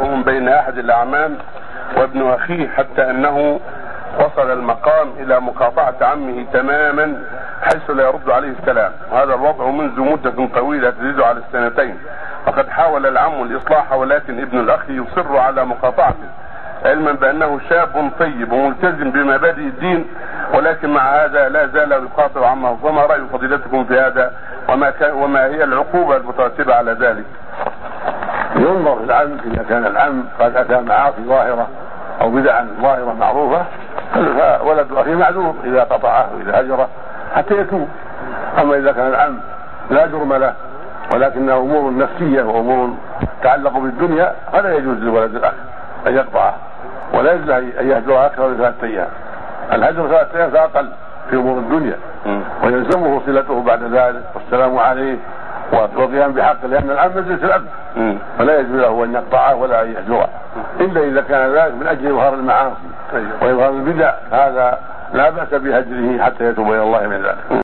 من بين أحد الأعمام وابن أخيه حتى أنه وصل المقام إلى مقاطعة عمه تماما حيث لا يرد عليه السلام. وهذا الوضع منذ مدة طويلة تزيد على السنتين. وقد حاول العم الإصلاح ولكن ابن الأخ يصر على مقاطعته علما بأنه شاب طيب وملتزم بمبادئ الدين ولكن مع هذا لا زال يقاطع عمه. فما رأي فضيلتكم في هذا؟ وما وما هي العقوبة المترتبة على ذلك؟ ينظر في العم إذا كان العم قد أتى معاصي ظاهرة أو بدعا ظاهرة معروفة فولد أخيه معذور إذا قطعه واذا هجره حتى يتوب. أما إذا كان العم لا جرم له ولكنها أمور نفسية وأمور تتعلق بالدنيا فلا يجوز لولد الأخ أن يقطعه ولا يجوز أن يهجر أكثر من ثلاثة أيام. الهجر ثلاثة أيام فاقل في أمور الدنيا ويلزمه صلته بعد ذلك والسلام عليه والقيام بحقه لأن العم مجلس الاب فلا يجوز له أن يقطعه ولا أن يهجره إلا إذا كان ذلك من أجل إظهار المعاصي وإظهار البدع. هذا لا بأس بهجره حتى يتوب إلى الله من ذلك.